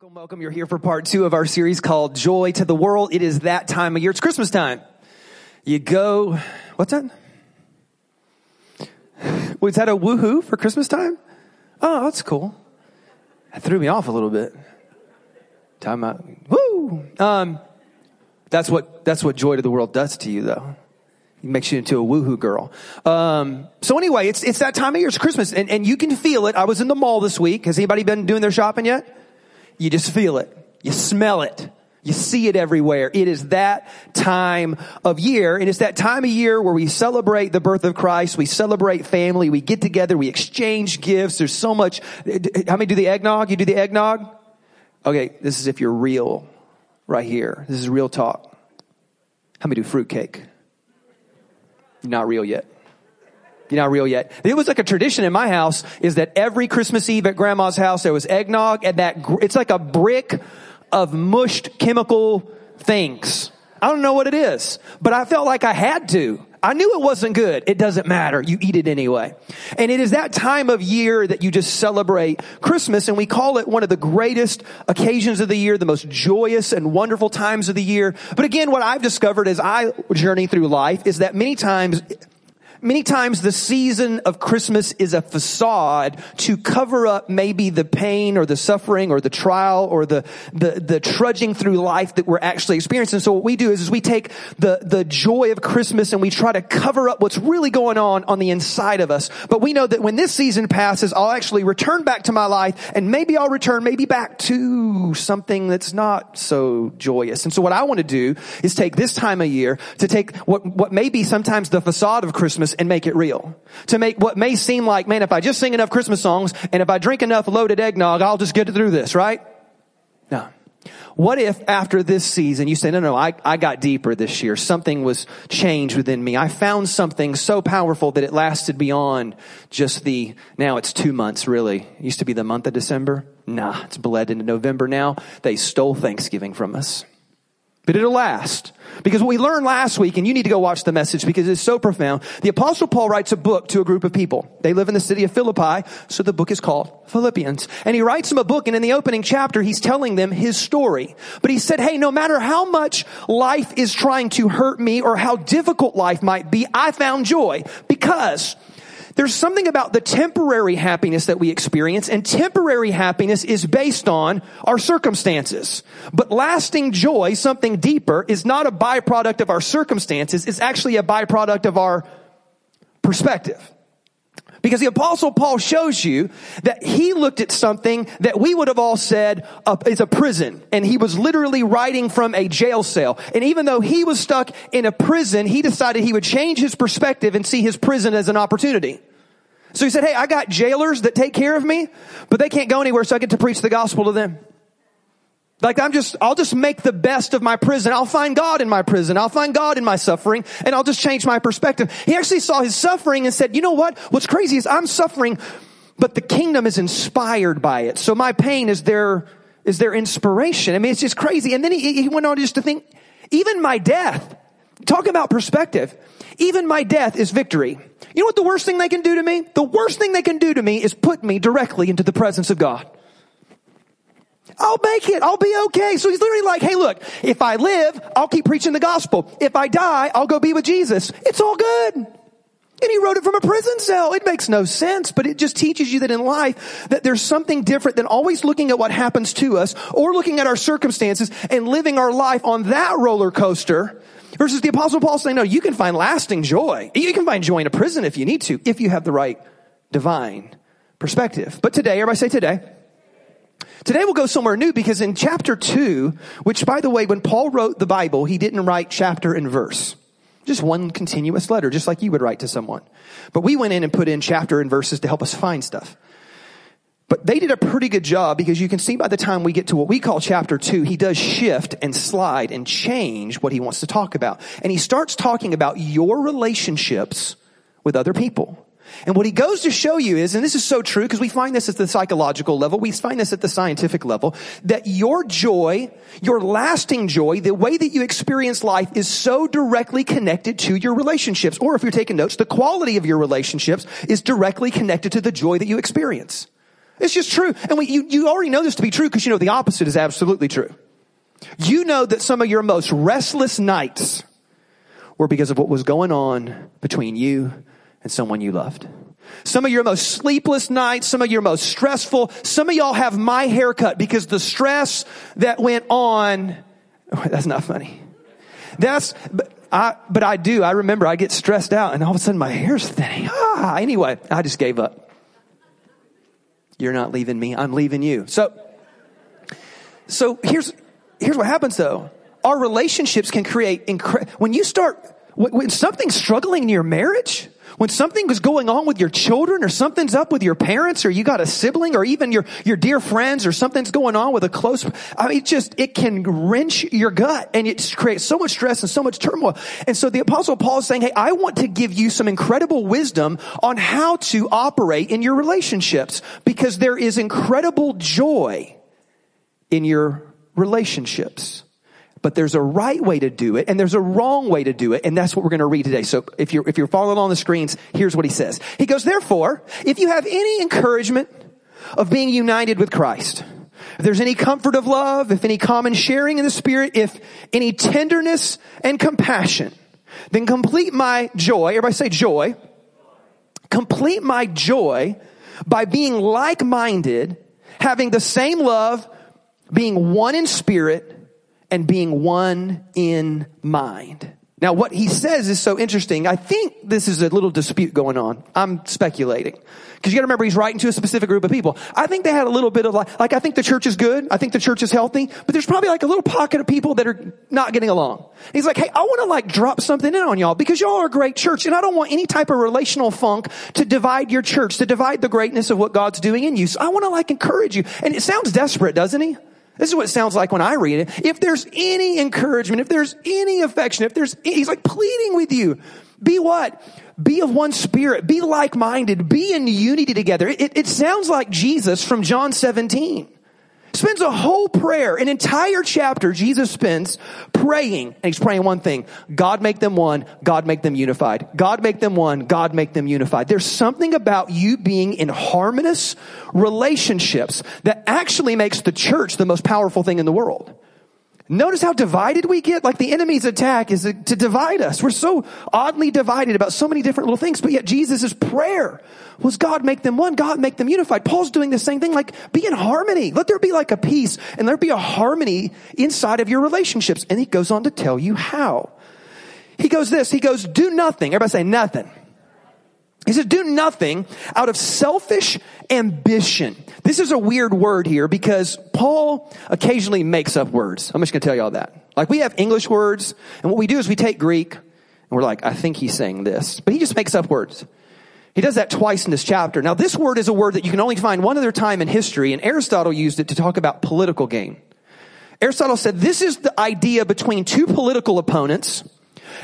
Welcome, welcome. You're here for part two of our series called Joy to the World. It is that time of year. It's Christmas time. You go, what's that? Was that a woohoo for Christmas time? Oh, that's cool. That threw me off a little bit. Time out. Woo! Um, that's what, that's what joy to the world does to you though. It makes you into a woohoo girl. Um, so anyway, it's, it's that time of year. It's Christmas and, and you can feel it. I was in the mall this week. Has anybody been doing their shopping yet? You just feel it. You smell it. You see it everywhere. It is that time of year, and it's that time of year where we celebrate the birth of Christ, we celebrate family, we get together, we exchange gifts. There's so much. How many do the eggnog? You do the eggnog? Okay, this is if you're real right here. This is real talk. How many do fruitcake? Not real yet. You're not real yet. It was like a tradition in my house is that every Christmas Eve at grandma's house there was eggnog and that, it's like a brick of mushed chemical things. I don't know what it is, but I felt like I had to. I knew it wasn't good. It doesn't matter. You eat it anyway. And it is that time of year that you just celebrate Christmas and we call it one of the greatest occasions of the year, the most joyous and wonderful times of the year. But again, what I've discovered as I journey through life is that many times Many times the season of Christmas is a facade to cover up maybe the pain or the suffering or the trial or the, the, the trudging through life that we're actually experiencing. So what we do is, is we take the, the joy of Christmas and we try to cover up what's really going on on the inside of us. But we know that when this season passes, I'll actually return back to my life and maybe I'll return maybe back to something that's not so joyous. And so what I want to do is take this time of year to take what, what may be sometimes the facade of Christmas Christmas and make it real. To make what may seem like, man, if I just sing enough Christmas songs and if I drink enough loaded eggnog, I'll just get through this, right? No. What if after this season you say, no, no, I, I got deeper this year. Something was changed within me. I found something so powerful that it lasted beyond just the, now it's two months really. It used to be the month of December. Nah, it's bled into November now. They stole Thanksgiving from us but it'll last. Because what we learned last week, and you need to go watch the message because it's so profound. The apostle Paul writes a book to a group of people. They live in the city of Philippi, so the book is called Philippians. And he writes them a book, and in the opening chapter, he's telling them his story. But he said, hey, no matter how much life is trying to hurt me or how difficult life might be, I found joy because there's something about the temporary happiness that we experience and temporary happiness is based on our circumstances. But lasting joy, something deeper, is not a byproduct of our circumstances. It's actually a byproduct of our perspective. Because the apostle Paul shows you that he looked at something that we would have all said uh, is a prison. And he was literally writing from a jail cell. And even though he was stuck in a prison, he decided he would change his perspective and see his prison as an opportunity. So he said, Hey, I got jailers that take care of me, but they can't go anywhere, so I get to preach the gospel to them. Like I'm just, I'll just make the best of my prison. I'll find God in my prison. I'll find God in my suffering and I'll just change my perspective. He actually saw his suffering and said, you know what? What's crazy is I'm suffering, but the kingdom is inspired by it. So my pain is their, is their inspiration. I mean, it's just crazy. And then he, he went on just to think, even my death, talk about perspective. Even my death is victory. You know what the worst thing they can do to me? The worst thing they can do to me is put me directly into the presence of God. I'll make it. I'll be okay. So he's literally like, hey, look, if I live, I'll keep preaching the gospel. If I die, I'll go be with Jesus. It's all good. And he wrote it from a prison cell. It makes no sense, but it just teaches you that in life, that there's something different than always looking at what happens to us or looking at our circumstances and living our life on that roller coaster Versus the apostle Paul saying, no, you can find lasting joy. You can find joy in a prison if you need to, if you have the right divine perspective. But today, everybody say today. Today we'll go somewhere new because in chapter two, which by the way, when Paul wrote the Bible, he didn't write chapter and verse. Just one continuous letter, just like you would write to someone. But we went in and put in chapter and verses to help us find stuff. But they did a pretty good job because you can see by the time we get to what we call chapter two, he does shift and slide and change what he wants to talk about. And he starts talking about your relationships with other people. And what he goes to show you is, and this is so true because we find this at the psychological level, we find this at the scientific level, that your joy, your lasting joy, the way that you experience life is so directly connected to your relationships. Or if you're taking notes, the quality of your relationships is directly connected to the joy that you experience. It's just true. And we, you, you already know this to be true because you know the opposite is absolutely true. You know that some of your most restless nights were because of what was going on between you and someone you loved. Some of your most sleepless nights, some of your most stressful, some of y'all have my haircut because the stress that went on, that's not funny. That's, but I, but I do. I remember I get stressed out and all of a sudden my hair's thinning. Ah, anyway, I just gave up. You're not leaving me. I'm leaving you. So, so here's, here's what happens though. Our relationships can create incre- when you start, when something's struggling in your marriage, when something is going on with your children or something's up with your parents or you got a sibling or even your, your dear friends or something's going on with a close, I mean, just, it can wrench your gut and it creates so much stress and so much turmoil. And so the apostle Paul is saying, Hey, I want to give you some incredible wisdom on how to operate in your relationships because there is incredible joy in your relationships. But there's a right way to do it and there's a wrong way to do it. And that's what we're going to read today. So if you're, if you're following on the screens, here's what he says. He goes, therefore, if you have any encouragement of being united with Christ, if there's any comfort of love, if any common sharing in the spirit, if any tenderness and compassion, then complete my joy, everybody say joy, complete my joy by being like-minded, having the same love, being one in spirit, and being one in mind. Now what he says is so interesting. I think this is a little dispute going on. I'm speculating. Cause you gotta remember he's writing to a specific group of people. I think they had a little bit of like, like I think the church is good. I think the church is healthy, but there's probably like a little pocket of people that are not getting along. He's like, hey, I wanna like drop something in on y'all because y'all are a great church and I don't want any type of relational funk to divide your church, to divide the greatness of what God's doing in you. So I wanna like encourage you. And it sounds desperate, doesn't he? This is what it sounds like when I read it. If there's any encouragement, if there's any affection, if there's, he's like pleading with you. Be what? Be of one spirit. Be like-minded. Be in unity together. It, it sounds like Jesus from John 17 spends a whole prayer, an entire chapter Jesus spends praying, and he's praying one thing, God make them one, God make them unified. God make them one, God make them unified. There's something about you being in harmonious relationships that actually makes the church the most powerful thing in the world. Notice how divided we get? Like the enemy's attack is to divide us. We're so oddly divided about so many different little things, but yet Jesus' prayer was God make them one, God make them unified. Paul's doing the same thing, like be in harmony. Let there be like a peace and there be a harmony inside of your relationships. And he goes on to tell you how. He goes this, he goes, do nothing. Everybody say nothing. He says, do nothing out of selfish ambition. This is a weird word here because Paul occasionally makes up words. I'm just going to tell you all that. Like we have English words and what we do is we take Greek and we're like, I think he's saying this, but he just makes up words. He does that twice in this chapter. Now this word is a word that you can only find one other time in history and Aristotle used it to talk about political gain. Aristotle said this is the idea between two political opponents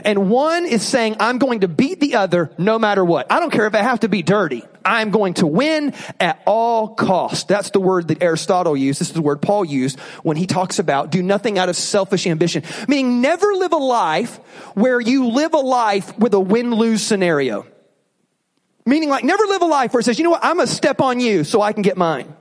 and one is saying, I'm going to beat the other no matter what. I don't care if I have to be dirty. I'm going to win at all costs. That's the word that Aristotle used. This is the word Paul used when he talks about do nothing out of selfish ambition. Meaning never live a life where you live a life with a win-lose scenario. Meaning like never live a life where it says, you know what, I'm gonna step on you so I can get mine.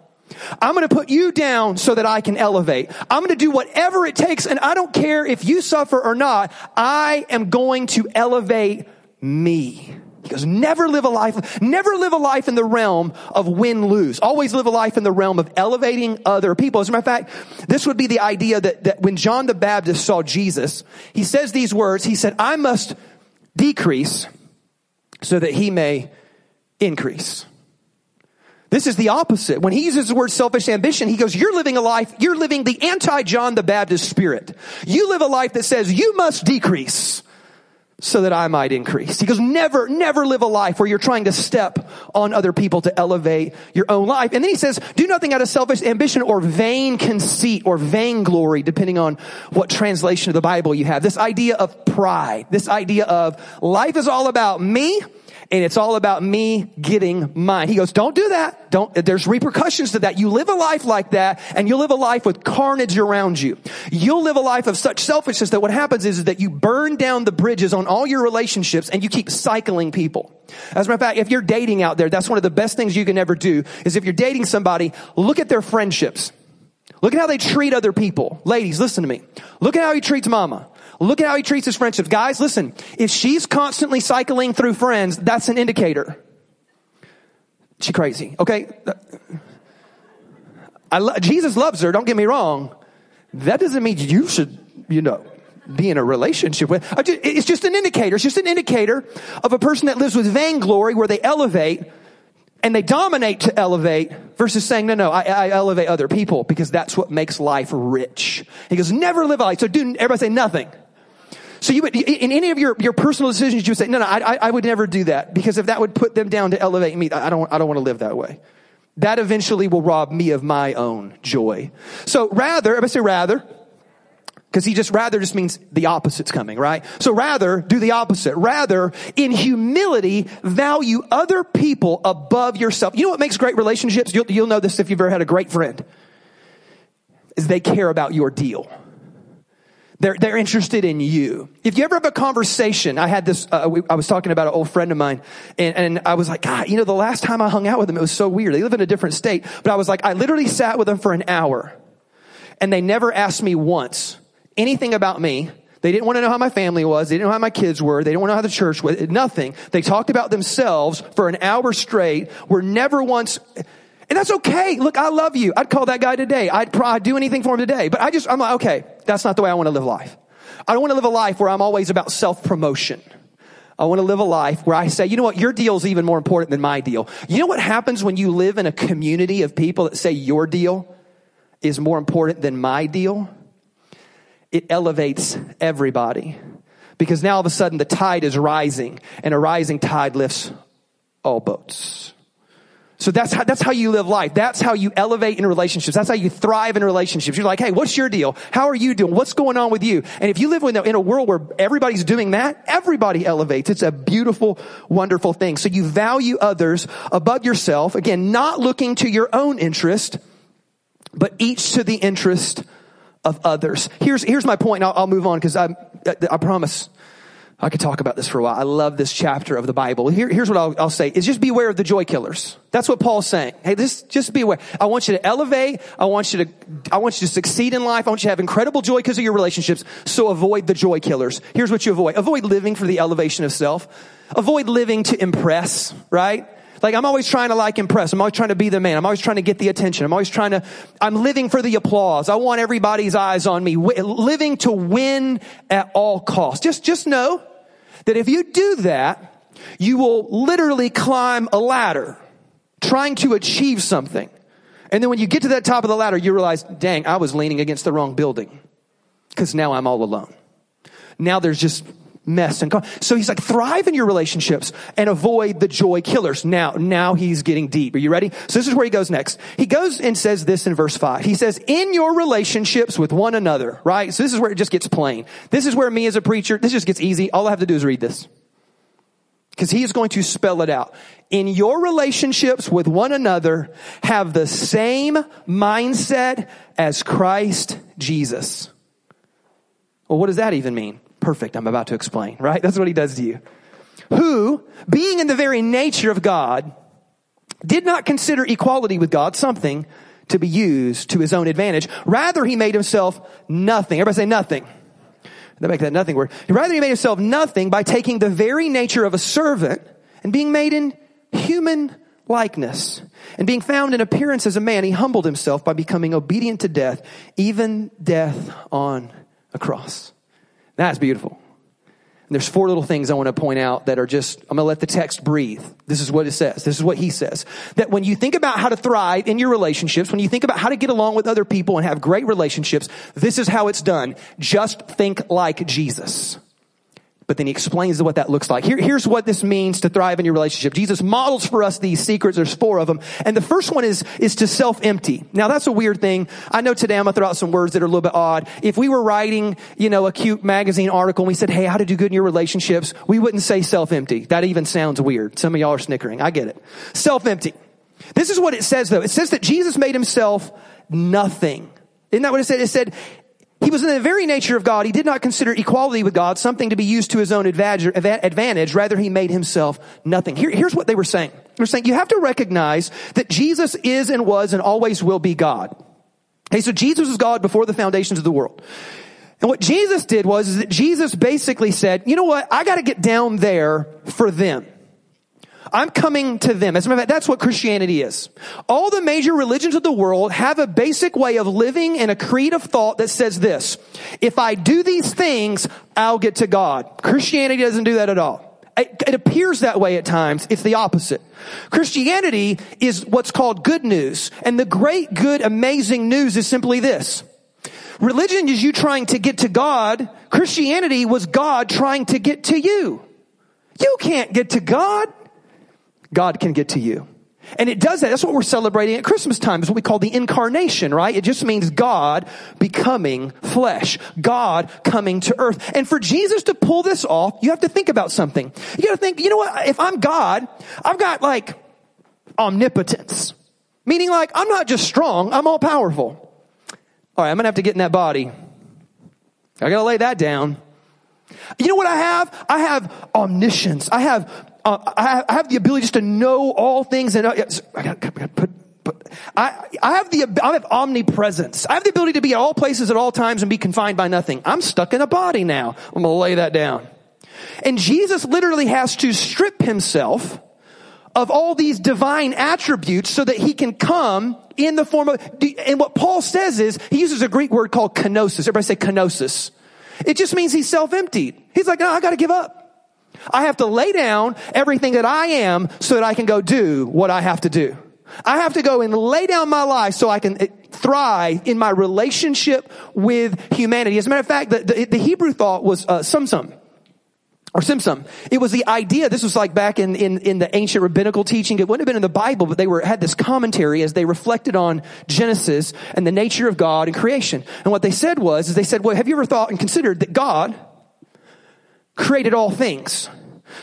I'm going to put you down so that I can elevate. I'm going to do whatever it takes and I don't care if you suffer or not. I am going to elevate me. He goes, never live a life, never live a life in the realm of win-lose. Always live a life in the realm of elevating other people. As a matter of fact, this would be the idea that, that when John the Baptist saw Jesus, he says these words, he said, I must decrease so that he may increase. This is the opposite. When he uses the word selfish ambition, he goes, you're living a life, you're living the anti-John the Baptist spirit. You live a life that says you must decrease so that I might increase. He goes, never, never live a life where you're trying to step on other people to elevate your own life. And then he says, do nothing out of selfish ambition or vain conceit or vainglory, depending on what translation of the Bible you have. This idea of pride, this idea of life is all about me and it's all about me getting mine. He goes, don't do that. Don't, there's repercussions to that. You live a life like that and you'll live a life with carnage around you. You'll live a life of such selfishness that what happens is, is that you burn down the bridges on all your relationships and you keep cycling people. As a matter of fact, if you're dating out there, that's one of the best things you can ever do is if you're dating somebody, look at their friendships. Look at how they treat other people. Ladies, listen to me. Look at how he treats mama. Look at how he treats his friendships. Guys, listen. If she's constantly cycling through friends, that's an indicator. She crazy. Okay. Lo- Jesus loves her. Don't get me wrong. That doesn't mean you should, you know, be in a relationship with. It's just an indicator. It's just an indicator of a person that lives with vainglory where they elevate and they dominate to elevate versus saying, no, no, I, I, elevate other people because that's what makes life rich. He goes, never live a life. So do, everybody say nothing. So you would, in any of your, your personal decisions, you would say, no, no, I, I would never do that because if that would put them down to elevate me, I don't, I don't want to live that way. That eventually will rob me of my own joy. So rather, everybody say rather, because he just rather just means the opposite's coming, right? So rather, do the opposite. Rather, in humility, value other people above yourself. You know what makes great relationships? You'll, you'll know this if you've ever had a great friend. Is they care about your deal. They're, they're interested in you. If you ever have a conversation, I had this, uh, we, I was talking about an old friend of mine and, and I was like, God, you know, the last time I hung out with him, it was so weird. They live in a different state, but I was like, I literally sat with them for an hour and they never asked me once, anything about me. They didn't want to know how my family was. They didn't know how my kids were. They didn't want to know how the church was. Nothing. They talked about themselves for an hour straight. Were never once, and that's okay. Look, I love you. I'd call that guy today. I'd, I'd do anything for him today. But I just, I'm like, okay, that's not the way I want to live life. I don't want to live a life where I'm always about self promotion. I want to live a life where I say, you know what, your deal is even more important than my deal. You know what happens when you live in a community of people that say your deal is more important than my deal? it elevates everybody. Because now all of a sudden the tide is rising and a rising tide lifts all boats. So that's how, that's how you live life. That's how you elevate in relationships. That's how you thrive in relationships. You're like, hey, what's your deal? How are you doing? What's going on with you? And if you live in a, in a world where everybody's doing that, everybody elevates. It's a beautiful, wonderful thing. So you value others above yourself. Again, not looking to your own interest, but each to the interest of others. Here's, here's my point. I'll, I'll move on because I, I promise I could talk about this for a while. I love this chapter of the Bible. Here, here's what I'll, I'll, say is just beware of the joy killers. That's what Paul's saying. Hey, this, just be aware. I want you to elevate. I want you to, I want you to succeed in life. I want you to have incredible joy because of your relationships. So avoid the joy killers. Here's what you avoid. Avoid living for the elevation of self. Avoid living to impress, right? Like I'm always trying to like impress. I'm always trying to be the man. I'm always trying to get the attention. I'm always trying to, I'm living for the applause. I want everybody's eyes on me. living to win at all costs. Just, just know that if you do that, you will literally climb a ladder trying to achieve something. And then when you get to that top of the ladder, you realize, dang, I was leaning against the wrong building. Cause now I'm all alone. Now there's just mess and so he's like thrive in your relationships and avoid the joy killers. Now now he's getting deep. Are you ready? So this is where he goes next. He goes and says this in verse 5 he says in your relationships with one another right? So this is where it just gets plain. This is where me as a preacher this just gets easy. All i have to do is read this. Because he is going to spell it out. In your relationships with one another have the same mindset as christ jesus. Well what does that even mean perfect. I'm about to explain, right? That's what he does to you. Who, being in the very nature of God, did not consider equality with God something to be used to his own advantage. Rather, he made himself nothing. Everybody say nothing. They make that nothing word. Rather, he made himself nothing by taking the very nature of a servant and being made in human likeness. And being found in appearance as a man, he humbled himself by becoming obedient to death, even death on a cross. That's beautiful. And there's four little things I want to point out that are just, I'm going to let the text breathe. This is what it says. This is what he says. That when you think about how to thrive in your relationships, when you think about how to get along with other people and have great relationships, this is how it's done. Just think like Jesus. But then he explains what that looks like. Here, here's what this means to thrive in your relationship. Jesus models for us these secrets. There's four of them. And the first one is, is to self-empty. Now that's a weird thing. I know today I'm to throw out some words that are a little bit odd. If we were writing, you know, a cute magazine article and we said, hey, how to do good in your relationships, we wouldn't say self-empty. That even sounds weird. Some of y'all are snickering. I get it. Self-empty. This is what it says though. It says that Jesus made himself nothing. Isn't that what it said? It said, he was in the very nature of God. He did not consider equality with God something to be used to his own advantage. Rather, he made himself nothing. Here, here's what they were saying. They were saying you have to recognize that Jesus is and was and always will be God. Okay, so Jesus was God before the foundations of the world. And what Jesus did was that Jesus basically said, you know what? I got to get down there for them. I'm coming to them. As a matter of fact, that's what Christianity is. All the major religions of the world have a basic way of living and a creed of thought that says this. If I do these things, I'll get to God. Christianity doesn't do that at all. It, it, appears that way at times. It's the opposite. Christianity is what's called good news. And the great, good, amazing news is simply this. Religion is you trying to get to God. Christianity was God trying to get to you. You can't get to God. God can get to you. And it does that. That's what we're celebrating at Christmas time. It's what we call the incarnation, right? It just means God becoming flesh. God coming to earth. And for Jesus to pull this off, you have to think about something. You gotta think, you know what? If I'm God, I've got like omnipotence. Meaning like, I'm not just strong, I'm all powerful. Alright, I'm gonna have to get in that body. I gotta lay that down. You know what I have? I have omniscience. I have uh, I, have the ability just to know all things and uh, I got to put but I, I have the, I have omnipresence. I have the ability to be at all places at all times and be confined by nothing. I'm stuck in a body now. I'm going to lay that down. And Jesus literally has to strip himself of all these divine attributes so that he can come in the form of, and what Paul says is, he uses a Greek word called kenosis. Everybody say kenosis. It just means he's self-emptied. He's like, no, I gotta give up. I have to lay down everything that I am so that I can go do what I have to do. I have to go and lay down my life so I can eh, thrive in my relationship with humanity. As a matter of fact, the, the, the Hebrew thought was uh, sum or tzimtzum. It was the idea, this was like back in, in, in the ancient rabbinical teaching. It wouldn't have been in the Bible, but they were, had this commentary as they reflected on Genesis and the nature of God and creation. And what they said was, is they said, well, have you ever thought and considered that God created all things.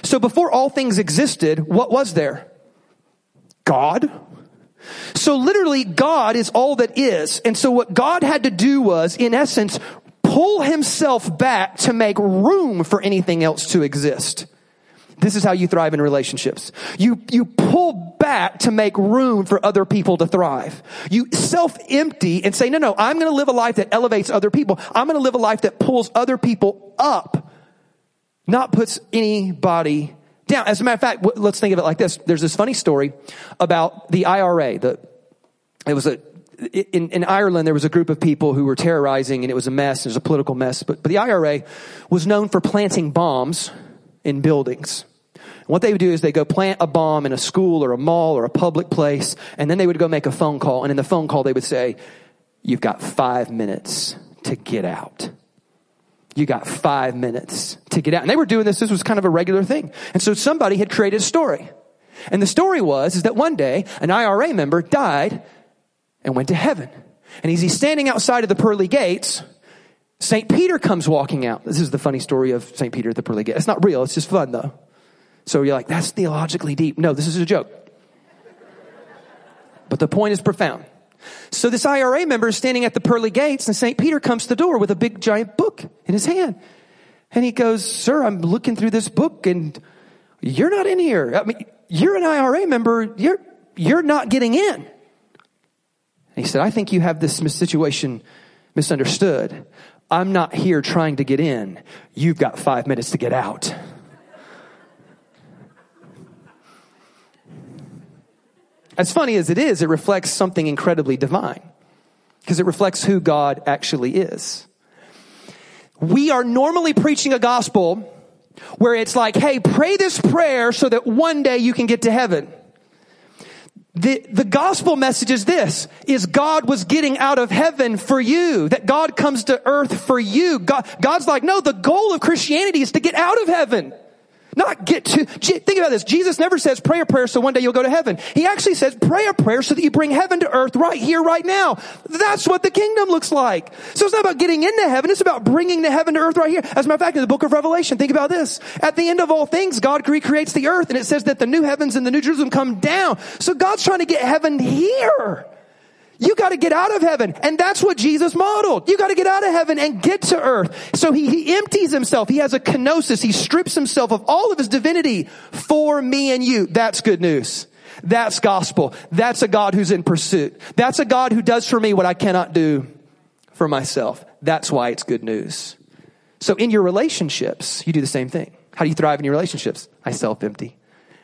So before all things existed, what was there? God. So literally God is all that is. And so what God had to do was, in essence, pull himself back to make room for anything else to exist. This is how you thrive in relationships. You, you pull back to make room for other people to thrive. You self-empty and say, no, no, I'm going to live a life that elevates other people. I'm going to live a life that pulls other people up not puts anybody down. As a matter of fact, let's think of it like this. There's this funny story about the IRA. The, it was a, in, in, Ireland, there was a group of people who were terrorizing and it was a mess. It was a political mess. But, but the IRA was known for planting bombs in buildings. And what they would do is they go plant a bomb in a school or a mall or a public place, and then they would go make a phone call. And in the phone call, they would say, you've got five minutes to get out you got five minutes to get out. And they were doing this. This was kind of a regular thing. And so somebody had created a story. And the story was, is that one day an IRA member died and went to heaven. And as he's standing outside of the pearly gates, St. Peter comes walking out. This is the funny story of St. Peter at the pearly gates. It's not real. It's just fun though. So you're like, that's theologically deep. No, this is a joke. But the point is profound. So this IRA member is standing at the pearly gates and St. Peter comes to the door with a big giant book in his hand. And he goes, sir, I'm looking through this book and you're not in here. I mean, you're an IRA member. You're, you're not getting in. And he said, I think you have this situation misunderstood. I'm not here trying to get in. You've got five minutes to get out. As funny as it is, it reflects something incredibly divine because it reflects who God actually is. We are normally preaching a gospel where it's like, hey, pray this prayer so that one day you can get to heaven. The, the gospel message is this, is God was getting out of heaven for you, that God comes to earth for you. God, God's like, no, the goal of Christianity is to get out of heaven. Not get to, think about this. Jesus never says pray a prayer so one day you'll go to heaven. He actually says pray a prayer so that you bring heaven to earth right here, right now. That's what the kingdom looks like. So it's not about getting into heaven. It's about bringing the heaven to earth right here. As a matter of fact, in the book of Revelation, think about this. At the end of all things, God recreates the earth and it says that the new heavens and the new Jerusalem come down. So God's trying to get heaven here. You got to get out of heaven. And that's what Jesus modeled. You got to get out of heaven and get to earth. So he, he empties himself. He has a kenosis. He strips himself of all of his divinity for me and you. That's good news. That's gospel. That's a God who's in pursuit. That's a God who does for me what I cannot do for myself. That's why it's good news. So in your relationships, you do the same thing. How do you thrive in your relationships? I self empty.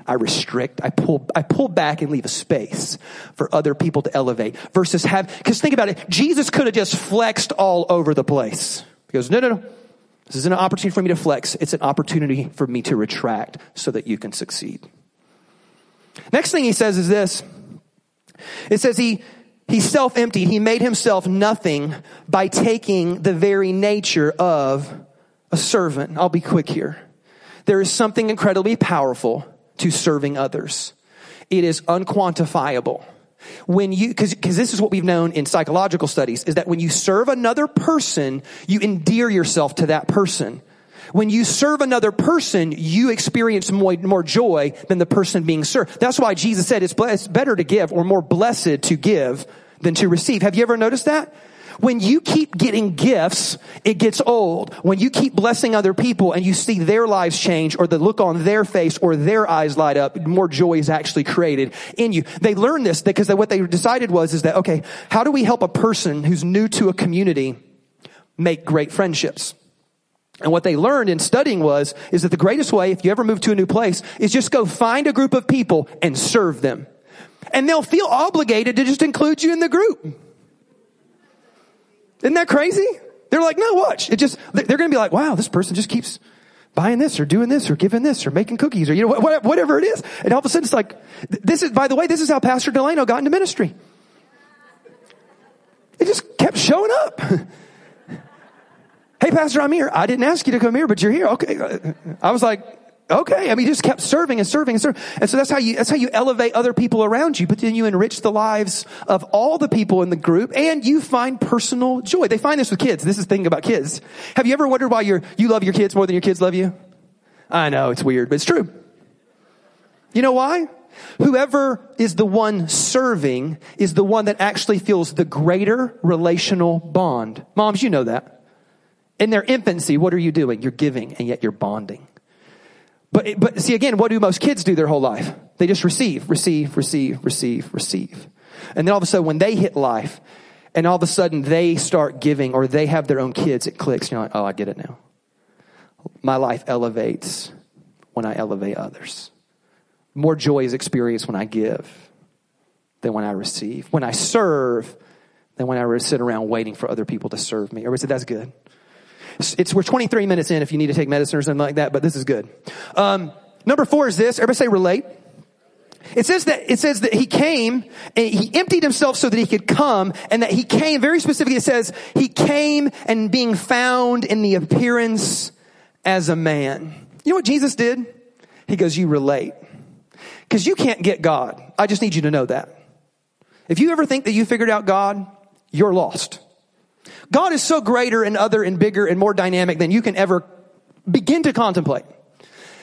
I restrict, I pull, I pull back and leave a space for other people to elevate versus have, cause think about it, Jesus could have just flexed all over the place. He goes, no, no, no. This isn't an opportunity for me to flex. It's an opportunity for me to retract so that you can succeed. Next thing he says is this. It says he, he self-emptied. He made himself nothing by taking the very nature of a servant. I'll be quick here. There is something incredibly powerful to serving others. It is unquantifiable. When you, cause, cause this is what we've known in psychological studies, is that when you serve another person, you endear yourself to that person. When you serve another person, you experience more, more joy than the person being served. That's why Jesus said it's, it's better to give or more blessed to give than to receive. Have you ever noticed that? When you keep getting gifts, it gets old. When you keep blessing other people and you see their lives change or the look on their face or their eyes light up, more joy is actually created in you. They learned this because what they decided was is that, okay, how do we help a person who's new to a community make great friendships? And what they learned in studying was, is that the greatest way, if you ever move to a new place, is just go find a group of people and serve them. And they'll feel obligated to just include you in the group. Isn't that crazy? They're like, no, watch. It just, they're going to be like, wow, this person just keeps buying this or doing this or giving this or making cookies or, you know, whatever it is. And all of a sudden it's like, this is, by the way, this is how Pastor Delano got into ministry. It just kept showing up. hey, Pastor, I'm here. I didn't ask you to come here, but you're here. Okay. I was like, Okay. I mean, just kept serving and serving and serving. And so that's how you, that's how you elevate other people around you, but then you enrich the lives of all the people in the group and you find personal joy. They find this with kids. This is the thing about kids. Have you ever wondered why you you love your kids more than your kids love you? I know it's weird, but it's true. You know why? Whoever is the one serving is the one that actually feels the greater relational bond. Moms, you know that. In their infancy, what are you doing? You're giving and yet you're bonding. But, but see again, what do most kids do their whole life? They just receive, receive, receive, receive, receive. And then all of a sudden when they hit life and all of a sudden they start giving or they have their own kids, it clicks. You're like, oh, I get it now. My life elevates when I elevate others. More joy is experienced when I give than when I receive. When I serve than when I sit around waiting for other people to serve me. Everybody said, that's good. It's, we're 23 minutes in if you need to take medicine or something like that, but this is good. Um, number four is this. Everybody say relate. It says that, it says that he came and he emptied himself so that he could come and that he came, very specifically it says, he came and being found in the appearance as a man. You know what Jesus did? He goes, you relate. Cause you can't get God. I just need you to know that. If you ever think that you figured out God, you're lost. God is so greater and other and bigger and more dynamic than you can ever begin to contemplate.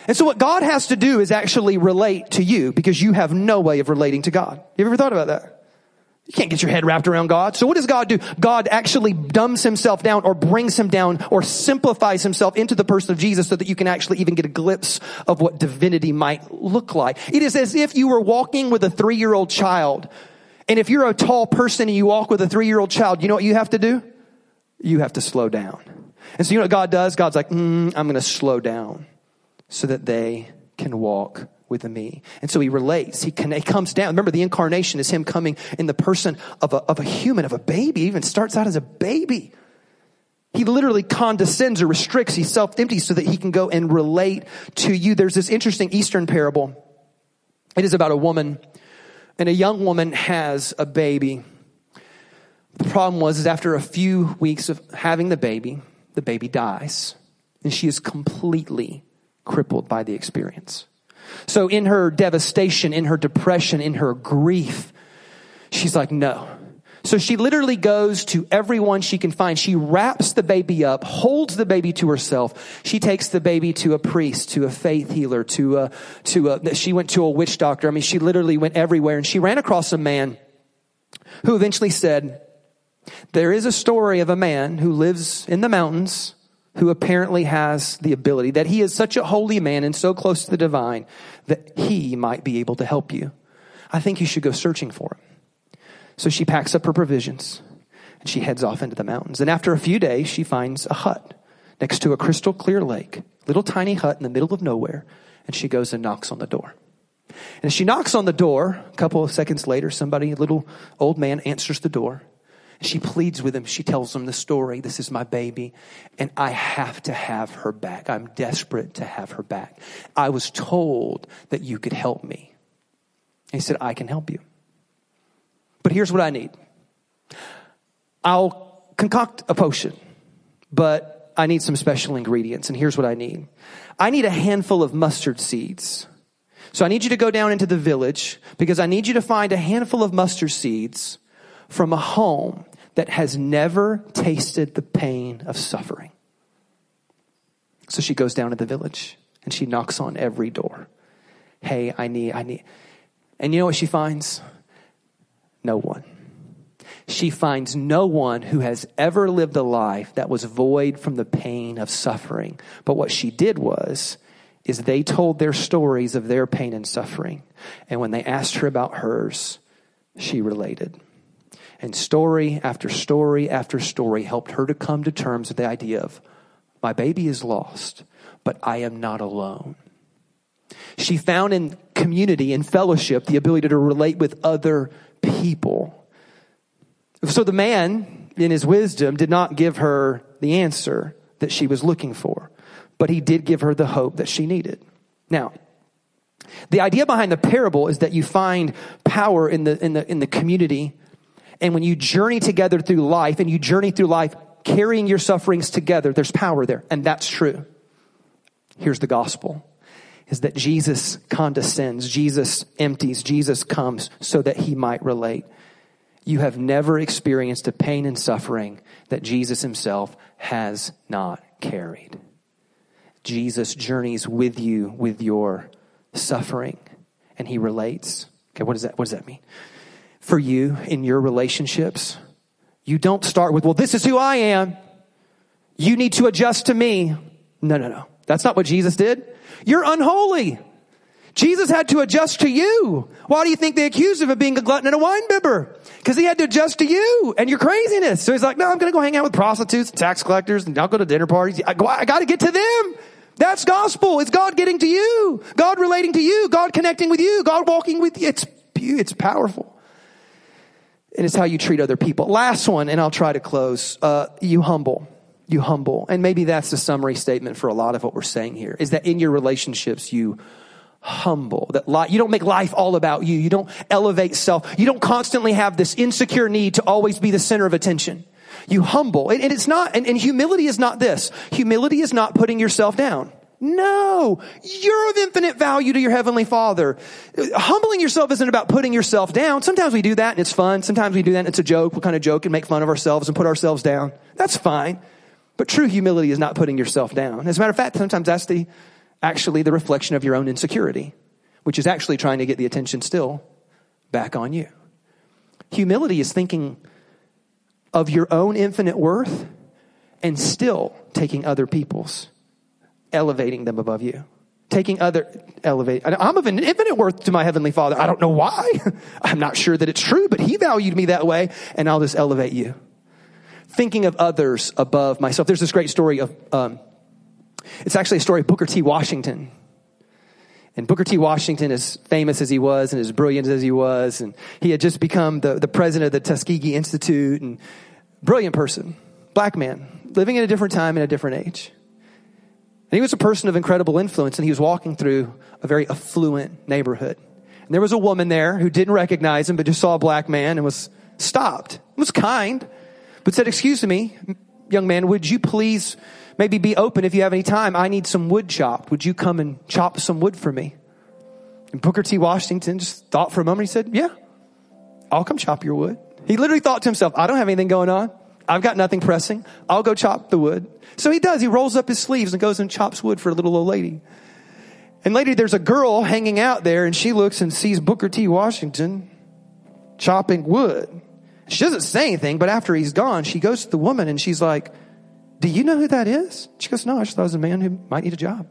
And so what God has to do is actually relate to you because you have no way of relating to God. You ever thought about that? You can't get your head wrapped around God. So what does God do? God actually dumbs himself down or brings him down or simplifies himself into the person of Jesus so that you can actually even get a glimpse of what divinity might look like. It is as if you were walking with a three-year-old child. And if you're a tall person and you walk with a three-year-old child, you know what you have to do? You have to slow down. And so you know what God does? God's like, mm, I'm going to slow down so that they can walk with me. And so he relates. He, can, he comes down. Remember, the incarnation is him coming in the person of a, of a human, of a baby. He even starts out as a baby. He literally condescends or restricts. He self-empties so that he can go and relate to you. There's this interesting Eastern parable. It is about a woman and a young woman has a baby. The problem was is after a few weeks of having the baby, the baby dies, and she is completely crippled by the experience. So in her devastation, in her depression, in her grief, she's like, no. So she literally goes to everyone she can find. She wraps the baby up, holds the baby to herself. She takes the baby to a priest, to a faith healer, to a, to a, she went to a witch doctor. I mean, she literally went everywhere and she ran across a man who eventually said, there is a story of a man who lives in the mountains who apparently has the ability that he is such a holy man and so close to the divine that he might be able to help you. I think you should go searching for him. So she packs up her provisions and she heads off into the mountains. And after a few days, she finds a hut next to a crystal clear lake, little tiny hut in the middle of nowhere. And she goes and knocks on the door. And she knocks on the door, a couple of seconds later, somebody, a little old man, answers the door. She pleads with him. She tells him the story. This is my baby, and I have to have her back. I'm desperate to have her back. I was told that you could help me. he said, I can help you. But here's what I need I'll concoct a potion, but I need some special ingredients, and here's what I need I need a handful of mustard seeds. So I need you to go down into the village because I need you to find a handful of mustard seeds from a home that has never tasted the pain of suffering. So she goes down to the village and she knocks on every door. Hey, I need, I need. And you know what she finds? No one. She finds no one who has ever lived a life that was void from the pain of suffering. But what she did was, is they told their stories of their pain and suffering. And when they asked her about hers, she related. And story after story after story helped her to come to terms with the idea of my baby is lost, but I am not alone. She found in community and fellowship the ability to relate with other people. So the man, in his wisdom, did not give her the answer that she was looking for, but he did give her the hope that she needed. Now, the idea behind the parable is that you find power in the, in the, in the community and when you journey together through life and you journey through life carrying your sufferings together, there's power there. And that's true. Here's the gospel is that Jesus condescends, Jesus empties, Jesus comes so that he might relate. You have never experienced a pain and suffering that Jesus himself has not carried. Jesus journeys with you with your suffering and he relates. Okay, what does that what does that mean? For you in your relationships. You don't start with, well, this is who I am. You need to adjust to me. No, no, no. That's not what Jesus did. You're unholy. Jesus had to adjust to you. Why do you think they accused him of being a glutton and a wine bibber? Because he had to adjust to you and your craziness. So he's like, no, I'm going to go hang out with prostitutes, tax collectors, and I'll go to dinner parties. I, I got to get to them. That's gospel. It's God getting to you. God relating to you. God connecting with you. God walking with you. It's, it's powerful and it's how you treat other people. Last one, and I'll try to close. Uh, you humble. You humble. And maybe that's the summary statement for a lot of what we're saying here is that in your relationships, you humble. That li- you don't make life all about you. You don't elevate self. You don't constantly have this insecure need to always be the center of attention. You humble. And, and it's not, and, and humility is not this. Humility is not putting yourself down. No, you're of infinite value to your heavenly father. Humbling yourself isn't about putting yourself down. Sometimes we do that and it's fun. Sometimes we do that and it's a joke. We kind of joke and make fun of ourselves and put ourselves down. That's fine. But true humility is not putting yourself down. As a matter of fact, sometimes that's the, actually the reflection of your own insecurity, which is actually trying to get the attention still back on you. Humility is thinking of your own infinite worth and still taking other people's elevating them above you. Taking other, elevate. I'm of an infinite worth to my heavenly father. I don't know why. I'm not sure that it's true, but he valued me that way and I'll just elevate you. Thinking of others above myself. There's this great story of, um, it's actually a story of Booker T. Washington. And Booker T. Washington, as famous as he was and as brilliant as he was, and he had just become the, the president of the Tuskegee Institute and brilliant person, black man, living in a different time and a different age. He was a person of incredible influence, and he was walking through a very affluent neighborhood. And there was a woman there who didn't recognize him, but just saw a black man and was stopped. Was kind, but said, excuse me, young man, would you please maybe be open if you have any time? I need some wood chopped. Would you come and chop some wood for me? And Booker T. Washington just thought for a moment. He said, yeah, I'll come chop your wood. He literally thought to himself, I don't have anything going on. I've got nothing pressing. I'll go chop the wood. So he does. He rolls up his sleeves and goes and chops wood for a little old lady. And lady, there's a girl hanging out there and she looks and sees Booker T. Washington chopping wood. She doesn't say anything, but after he's gone, she goes to the woman and she's like, do you know who that is? She goes, no, I just thought it was a man who might need a job.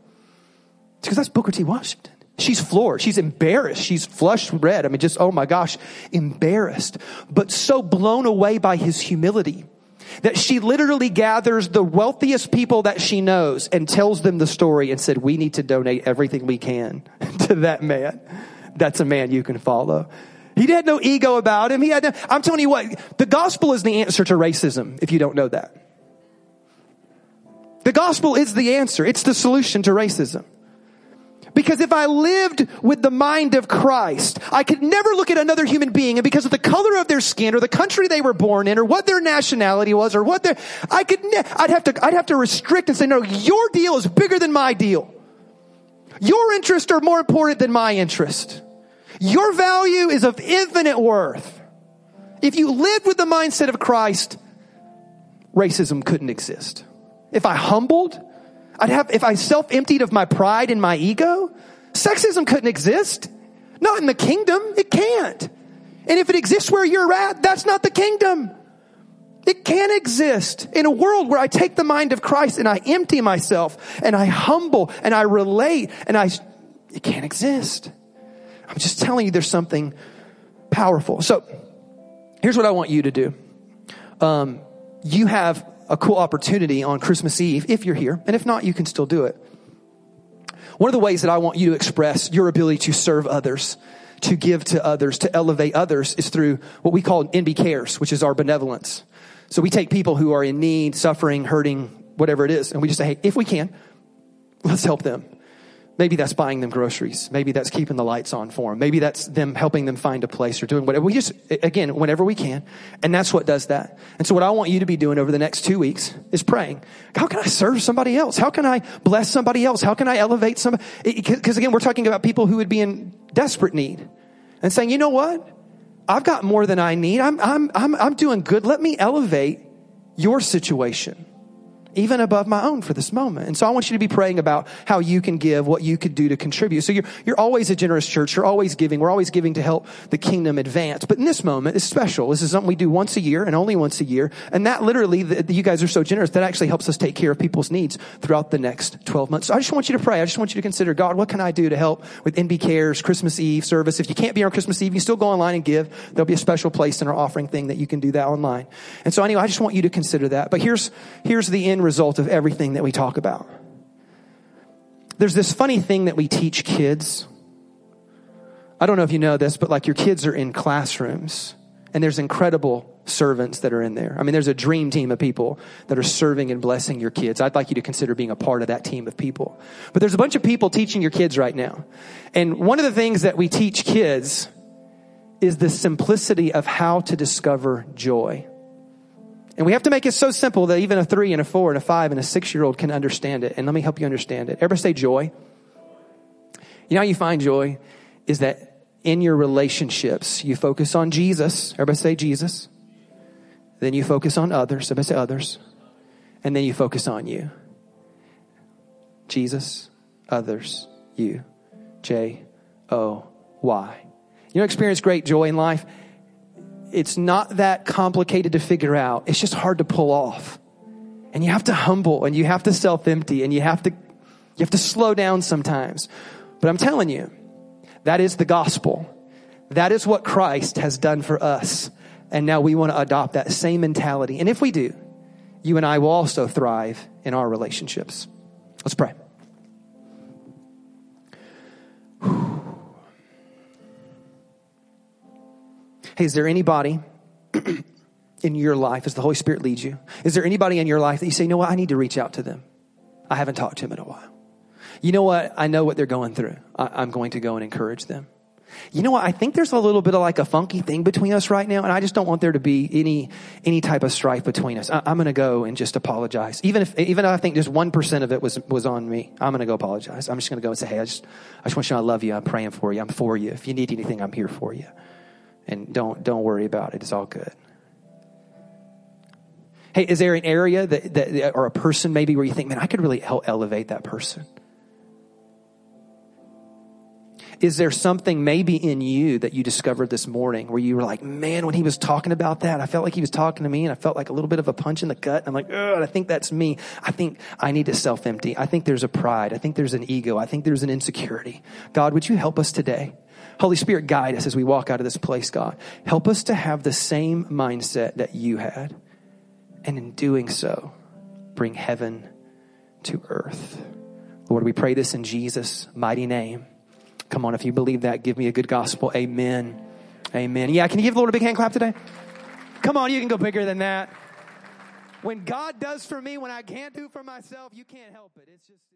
She goes, that's Booker T. Washington. She's floored. She's embarrassed. She's flushed red. I mean, just, oh my gosh, embarrassed, but so blown away by his humility that she literally gathers the wealthiest people that she knows and tells them the story and said, we need to donate everything we can to that man. That's a man you can follow. He had no ego about him. He had no, I'm telling you what, the gospel is the answer to racism if you don't know that. The gospel is the answer. It's the solution to racism. Because if I lived with the mind of Christ, I could never look at another human being and because of the color of their skin or the country they were born in or what their nationality was or what their, I could, ne- I'd have to, I'd have to restrict and say, no, your deal is bigger than my deal. Your interests are more important than my interest. Your value is of infinite worth. If you lived with the mindset of Christ, racism couldn't exist. If I humbled, I'd have, if I self emptied of my pride and my ego, sexism couldn't exist. Not in the kingdom. It can't. And if it exists where you're at, that's not the kingdom. It can't exist in a world where I take the mind of Christ and I empty myself and I humble and I relate and I, it can't exist. I'm just telling you there's something powerful. So here's what I want you to do. Um, you have a cool opportunity on Christmas Eve if you're here. And if not, you can still do it. One of the ways that I want you to express your ability to serve others, to give to others, to elevate others is through what we call NB Cares, which is our benevolence. So we take people who are in need, suffering, hurting, whatever it is, and we just say, hey, if we can, let's help them. Maybe that's buying them groceries. Maybe that's keeping the lights on for them. Maybe that's them helping them find a place or doing whatever. We just, again, whenever we can. And that's what does that. And so what I want you to be doing over the next two weeks is praying. How can I serve somebody else? How can I bless somebody else? How can I elevate somebody? Because again, we're talking about people who would be in desperate need and saying, you know what? I've got more than I need. I'm, I'm, I'm, I'm doing good. Let me elevate your situation even above my own for this moment. And so I want you to be praying about how you can give, what you could do to contribute. So you're, you're always a generous church. You're always giving. We're always giving to help the kingdom advance. But in this moment, it's special. This is something we do once a year and only once a year. And that literally, the, the, you guys are so generous, that actually helps us take care of people's needs throughout the next 12 months. So I just want you to pray. I just want you to consider, God, what can I do to help with NB Cares, Christmas Eve service? If you can't be on Christmas Eve, you still go online and give. There'll be a special place in our offering thing that you can do that online. And so anyway, I just want you to consider that. But here's, here's the end result of everything that we talk about. There's this funny thing that we teach kids. I don't know if you know this, but like your kids are in classrooms and there's incredible servants that are in there. I mean, there's a dream team of people that are serving and blessing your kids. I'd like you to consider being a part of that team of people. But there's a bunch of people teaching your kids right now. And one of the things that we teach kids is the simplicity of how to discover joy. And we have to make it so simple that even a three and a four and a five and a six year old can understand it. And let me help you understand it. Everybody say joy. You know how you find joy is that in your relationships, you focus on Jesus. Everybody say Jesus. Then you focus on others. Everybody say others. And then you focus on you. Jesus, others, you. J O Y. You know, experience great joy in life it's not that complicated to figure out. It's just hard to pull off. And you have to humble and you have to self empty and you have to, you have to slow down sometimes. But I'm telling you, that is the gospel. That is what Christ has done for us. And now we want to adopt that same mentality. And if we do, you and I will also thrive in our relationships. Let's pray. Hey, is there anybody in your life as the Holy Spirit leads you? Is there anybody in your life that you say, you know what, I need to reach out to them? I haven't talked to them in a while. You know what? I know what they're going through. I, am going to go and encourage them. You know what? I think there's a little bit of like a funky thing between us right now, and I just don't want there to be any any type of strife between us. I, am going to go and just apologize, even if even if I think just one percent of it was was on me. I'm going to go apologize. I'm just going to go and say, hey, I just I just want you to know I love you. I'm praying for you. I'm for you. If you need anything, I'm here for you. And don't don't worry about it. It's all good. Hey, is there an area that, that or a person maybe where you think, man, I could really help elevate that person? Is there something maybe in you that you discovered this morning where you were like, man, when he was talking about that, I felt like he was talking to me and I felt like a little bit of a punch in the gut. I'm like, I think that's me. I think I need to self empty. I think there's a pride. I think there's an ego. I think there's an insecurity. God, would you help us today? Holy Spirit, guide us as we walk out of this place, God. Help us to have the same mindset that you had. And in doing so, bring heaven to earth. Lord, we pray this in Jesus' mighty name. Come on, if you believe that, give me a good gospel. Amen. Amen. Yeah, can you give the Lord a big hand clap today? Come on, you can go bigger than that. When God does for me, when I can't do for myself, you can't help it. It's just.